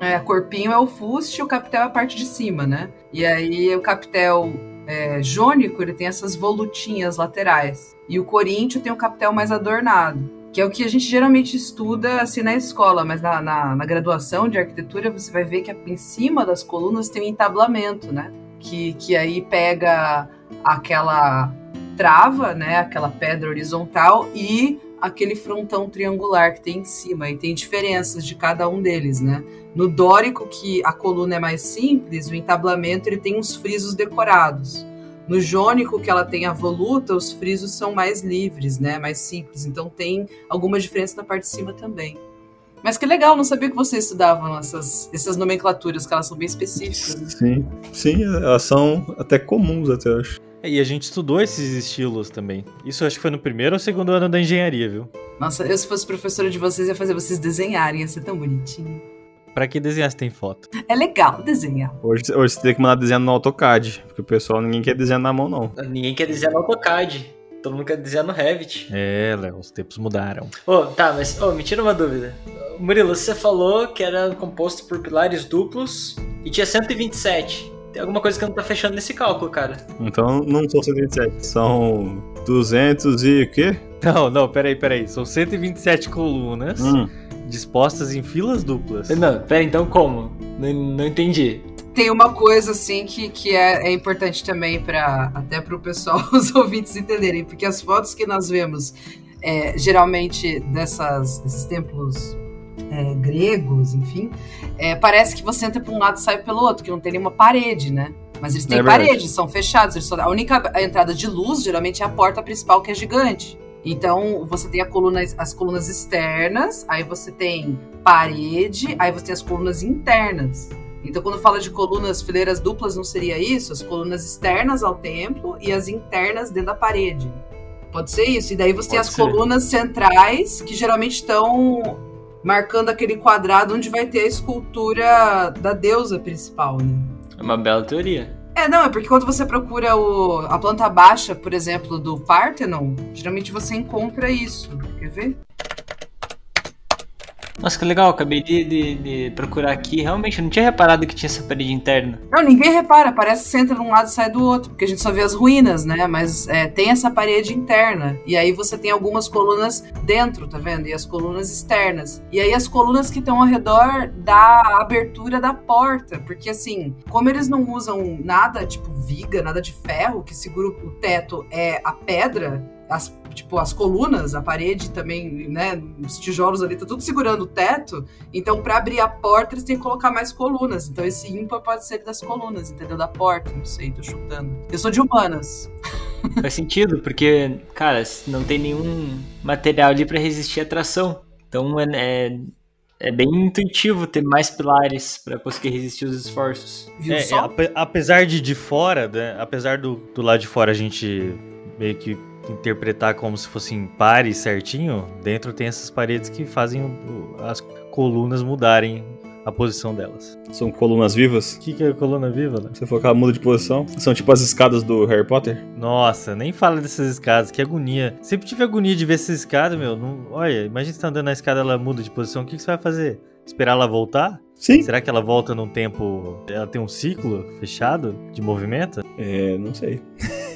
É, corpinho é o fuste o capitel é a parte de cima, né? E aí o capitel é, jônico, ele tem essas volutinhas laterais. E o coríntio tem um capitel mais adornado. Que é o que a gente geralmente estuda assim na escola, mas na, na, na graduação de arquitetura você vai ver que em cima das colunas tem um entablamento, né? Que, que aí pega aquela trava, né? Aquela pedra horizontal e aquele frontão triangular que tem em cima. E tem diferenças de cada um deles, né? No dórico, que a coluna é mais simples, o entablamento ele tem uns frisos decorados. No jônico, que ela tem a voluta, os frisos são mais livres, né? Mais simples. Então tem alguma diferença na parte de cima também. Mas que legal, não sabia que vocês estudavam essas, essas nomenclaturas, que elas são bem específicas. né? Sim. Sim, elas são até comuns, até acho. É, E a gente estudou esses estilos também. Isso acho que foi no primeiro ou segundo ano da engenharia, viu? Nossa, eu se fosse professora de vocês, ia fazer vocês desenharem, ia ser tão bonitinho. Pra que desenhar se tem foto? É legal desenhar. Hoje, hoje você tem que mandar desenho no AutoCAD, porque o pessoal ninguém quer desenhar na mão, não. Ninguém quer dizer no AutoCAD. todo mundo quer desenhar no Revit. É, Léo, os tempos mudaram. Ô, tá, mas ô, me tira uma dúvida. Murilo, você falou que era composto por pilares duplos e tinha 127. Tem alguma coisa que não tá fechando nesse cálculo, cara. Então não são 127, são 200 e o quê? Não, não, peraí, peraí. São 127 colunas Hum. dispostas em filas duplas. Não, pera, então como? Não, não entendi. Tem uma coisa assim que, que é, é importante também para até para o pessoal, (laughs) os ouvintes entenderem, porque as fotos que nós vemos é, geralmente dessas, desses templos é, gregos, enfim, é, parece que você entra por um lado e sai pelo outro, que não tem nenhuma parede, né? Mas eles têm É paredes, são fechados. só- a única entrada de luz geralmente é a porta principal que é gigante. Então você tem coluna, as colunas externas, aí você tem parede, aí você tem as colunas internas. Então, quando fala de colunas, fileiras duplas, não seria isso? As colunas externas ao templo e as internas dentro da parede. Pode ser isso. E daí você tem Pode as ser. colunas centrais, que geralmente estão marcando aquele quadrado onde vai ter a escultura da deusa principal, né? É uma bela teoria. É, não, é porque quando você procura o- a planta baixa, por exemplo, do Parthenon, geralmente você encontra isso. Quer ver? Nossa, que legal, acabei de, de- de procurar aqui. Realmente, eu não tinha reparado que tinha essa parede interna. Não, ninguém repara, parece que você entra de um lado e sai do outro, porque a gente só vê as ruínas, né? Mas é, tem essa parede interna. E aí você tem algumas colunas dentro, tá vendo? E as colunas externas. E aí as colunas que estão ao redor da abertura da porta. Porque assim, como eles não usam nada, tipo viga, nada de ferro, que segura o teto é a pedra. As, tipo, as colunas, a parede também, né? Os tijolos ali, tá tudo segurando o teto. Então, pra abrir a porta, eles têm que colocar mais colunas. Então, esse ímpar pode ser das colunas, entendeu? Da porta, não sei, tô chutando. Eu sou de humanas. (laughs) Faz sentido, porque, cara, não tem nenhum material ali pra resistir à tração. Então é, é, é bem intuitivo ter mais pilares pra conseguir resistir os esforços. Viu É, é, apesar de de fora, né, apesar do, do lado de fora a gente meio que interpretar como se fossem pares certinho, dentro tem essas paredes que fazem as colunas mudarem a posição delas. São colunas vivas. O que, que é coluna viva, né? Que ela muda de posição. São tipo as escadas do Harry Potter. Nossa, nem fala dessas escadas, que agonia. Sempre tive agonia de ver essas escadas, meu. Não- olha, imagina você tá andando na escada ela muda de posição, o que, que você vai fazer? Esperar ela voltar? Sim. Será que ela volta num tempo. Ela tem um ciclo fechado de movimento? É, não sei. (laughs)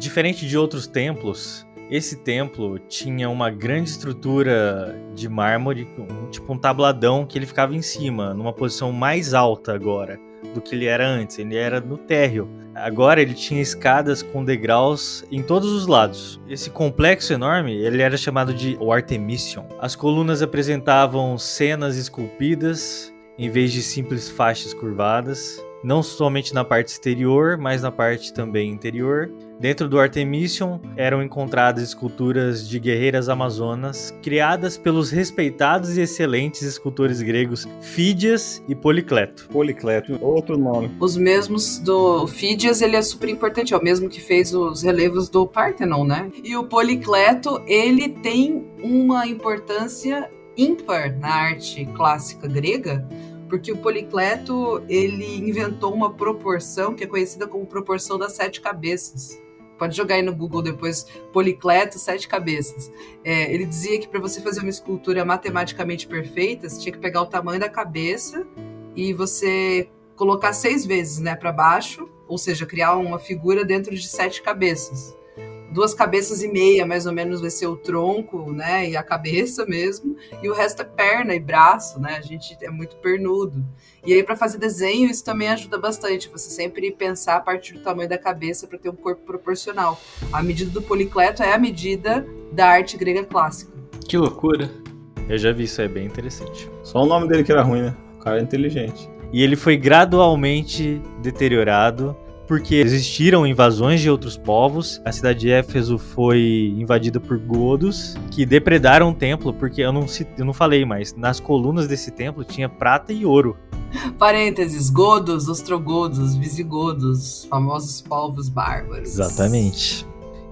Diferente de outros templos, esse templo tinha uma grande estrutura de mármore, tipo um tabladão que ele ficava em cima, numa posição mais alta agora do que ele era antes. Ele era no térreo. Agora ele tinha escadas com degraus em todos os lados. Esse complexo enorme, ele era chamado de o Artemision. As colunas apresentavam cenas esculpidas em vez de simples faixas curvadas, não somente na parte exterior, mas na parte também interior. Dentro do Artemision eram encontradas esculturas de guerreiras amazonas criadas pelos respeitados e excelentes escultores gregos Fídias e Policleto. Policleto, outro nome. Os mesmos do Fídias, ele é super importante, é o mesmo que fez os relevos do Parthenon, né? E o Policleto, ele tem uma importância ímpar na arte clássica grega, porque o Policleto, ele inventou uma proporção que é conhecida como proporção das sete cabeças. Pode jogar aí no Google depois, Policleto, sete cabeças. É, ele dizia que para você fazer uma escultura matematicamente perfeita, você tinha que pegar o tamanho da cabeça e você colocar seis vezes, né, para baixo, ou seja, criar uma figura dentro de sete cabeças. Duas cabeças e meia, mais ou menos, vai ser o tronco, né, e a cabeça mesmo, e o resto é perna e braço, né? A gente é muito pernudo. E aí para fazer desenho isso também ajuda bastante. Você sempre pensar a partir do tamanho da cabeça para ter um corpo proporcional. A medida do policleto é a medida da arte grega clássica. Que loucura. Eu já vi isso, é bem interessante. Só o nome dele que era ruim, né? O cara é inteligente. E ele foi gradualmente deteriorado porque existiram invasões de outros povos. A cidade de Éfeso foi invadida por godos que depredaram o templo, porque eu não, eu não falei, mas nas colunas desse templo tinha prata e ouro. Parênteses, godos, ostrogodos, visigodos, famosos povos bárbaros. Exatamente.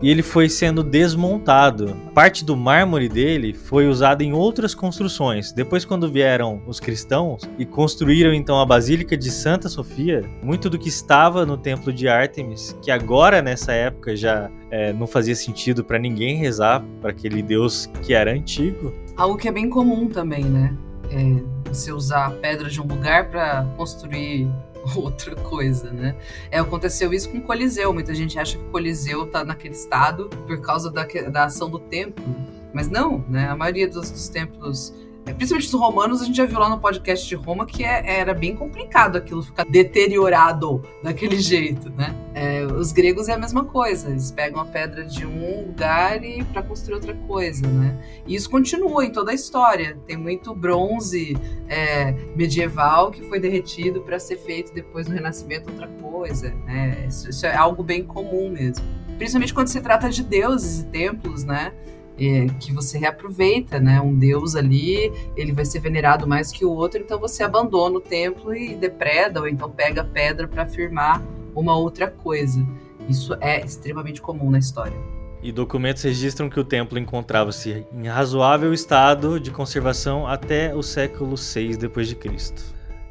E ele foi sendo desmontado. Parte do mármore dele foi usada em outras construções. Depois, quando vieram os cristãos e construíram então a Basílica de Santa Sofia, muito do que estava no templo de Ártemis, que agora nessa época já é, não fazia sentido para ninguém rezar para aquele deus que era antigo. Algo que é bem comum também, né? É você usar pedra de um lugar para construir (laughs) outra coisa, né? É, aconteceu isso com o Coliseu. Muita gente acha que o Coliseu tá naquele estado por causa da, da ação do templo. Mas não, né? A maioria dos, dos templos é, principalmente os romanos, a gente já viu lá no podcast de Roma que é, era bem complicado aquilo ficar deteriorado daquele (laughs) jeito, né? É, os gregos é a mesma coisa, eles pegam a pedra de um lugar e para construir outra coisa, né? E isso continua em toda a história. Tem muito bronze é, medieval que foi derretido para ser feito depois no Renascimento outra coisa, né? Isso, isso é algo bem comum mesmo. Principalmente quando se trata de deuses e templos, né? é, que você reaproveita, né? Um deus ali, ele vai ser venerado mais que o outro, então você abandona o templo e depreda, ou então pega pedra para afirmar uma outra coisa. Isso é extremamente comum na história. E documentos registram que o templo encontrava-se em razoável estado de conservação até o século VI depois de Cristo.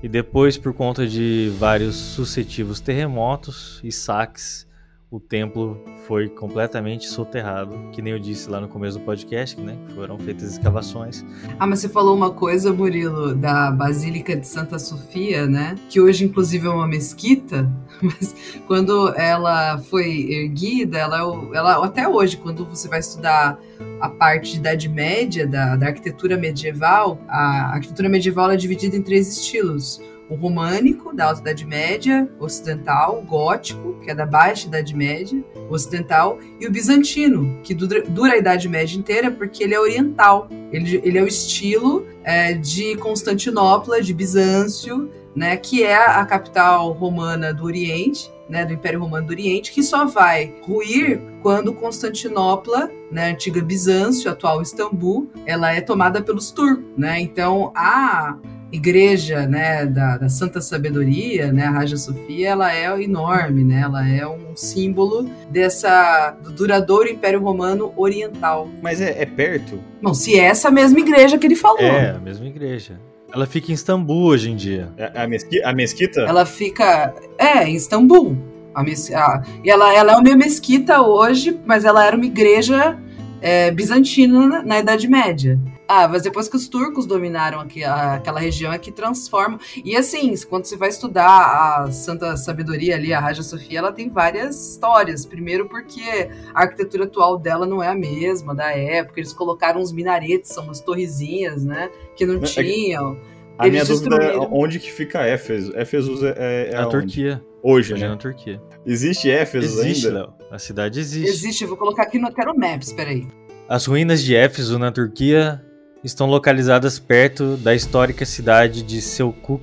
E depois, por conta de vários sucessivos terremotos e saques, o templo foi completamente soterrado, que nem eu disse lá no começo do podcast, né? Foram feitas escavações. Ah, mas você falou uma coisa, Murilo, da Basílica de Santa Sofia, né? Que hoje, inclusive, é uma mesquita, (laughs) mas quando ela foi erguida, ela, ela até hoje, quando você vai estudar a parte de Idade Média, da, da arquitetura medieval, a arquitetura medieval é dividida em três estilos o românico, da Alta Idade Média ocidental, o gótico, que é da Baixa Idade Média ocidental, e o bizantino, que dura, a Idade Média inteira porque ele é oriental. Ele, ele é o estilo é, de Constantinopla, de Bizâncio, né, que é a capital romana do Oriente, né, do Império Romano do Oriente, que só vai ruir quando Constantinopla, né, antiga Bizâncio, atual Istambul, ela é tomada pelos turcos, né? Então a igreja né, da, da, Santa Sabedoria, né, a Raja Sofia, ela é enorme, né, ela é um símbolo dessa do duradouro Império Romano Oriental. Mas é, é perto? Não, se é essa mesma igreja que ele falou. É, a mesma igreja. Ela fica em Istambul hoje em dia. É, a, mesquita, a mesquita? Ela fica, é, em Istambul. A, mes, a, e ela, ela é uma mesquita hoje, mas ela era uma igreja é, bizantina na, na Idade Média. Ah, mas depois que os turcos dominaram aqui, aquela região é que transformam. E assim, quando você vai estudar a Santa Sabedoria ali, a Raja Sofia, ela tem várias histórias. Primeiro porque a arquitetura atual dela não é a mesma da época. Eles colocaram uns minaretes, são umas torrezinhas, né? Que não, é tinham. A minha dúvida é onde que fica Éfeso? Éfeso é, é, é na Turquia. Hoje, Hoje né? é na Turquia. Existe Éfeso existe, ainda? Léo. A cidade existe. Existe, eu vou colocar aqui no Quero Maps, peraí. As ruínas de Éfeso, na Turquia, estão localizadas perto da histórica cidade de Selçuk,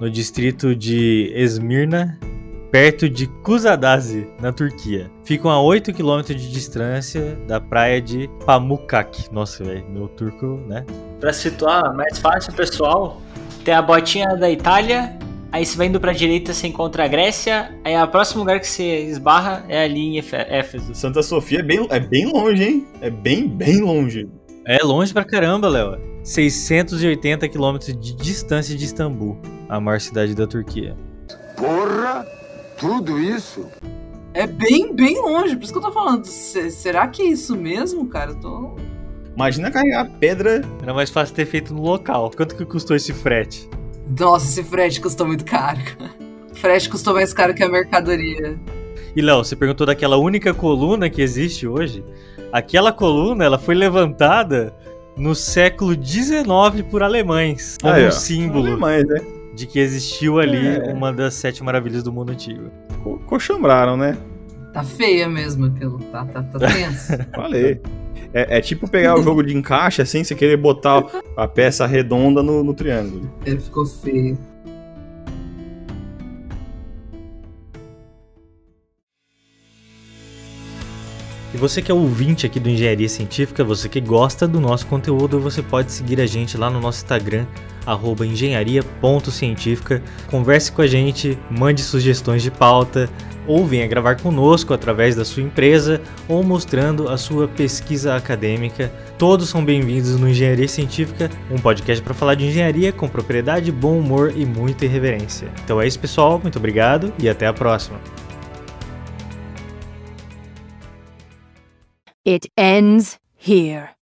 no distrito de Esmirna, perto de Kuzadasi, na Turquia. Ficam a 8 km de distância da praia de Pamukkak. Nossa, velho, meu turco, né? Para situar mais fácil, pessoal, tem a botinha da Itália, aí você vai indo pra direita, você encontra a Grécia, aí o próximo lugar que você esbarra é ali em Éfeso. Santa Sofia é bem, é bem longe, hein? É bem, bem longe. É longe pra caramba, Léo. 680 quilômetros de distância de Istambul, a maior cidade da Turquia. Porra! Tudo isso? É bem, bem longe, por isso que eu tô falando. será que é isso mesmo, cara? Eu tô. Imagina carregar pedra. Era mais fácil ter feito no local. Quanto que custou esse frete? Nossa, esse frete custou muito caro. O frete custou mais caro que a mercadoria. E Léo, você perguntou daquela única coluna que existe hoje? Aquela coluna, ela foi levantada no século XIX por alemães, como um símbolo alemães, né? de que existiu ali é. uma das sete maravilhas do mundo antigo. Co Coxambraram, né? Tá feia mesmo aquilo, tá, tá, tá tenso. (laughs) Falei. É, é, tipo pegar o jogo de encaixe assim, você querer botar a peça redonda no, no triângulo. Ele ficou feio. E você que é ouvinte aqui do Engenharia Científica, você que gosta do nosso conteúdo, você pode seguir a gente lá no nosso Instagram, arroba engenharia.científica. Converse com a gente, mande sugestões de pauta, ou venha gravar conosco através da sua empresa ou mostrando a sua pesquisa acadêmica. Todos são bem-vindos no Engenharia Científica, um podcast para falar de engenharia com propriedade, bom humor e muita irreverência. Então é isso, pessoal. Muito obrigado e até a próxima. It ends here.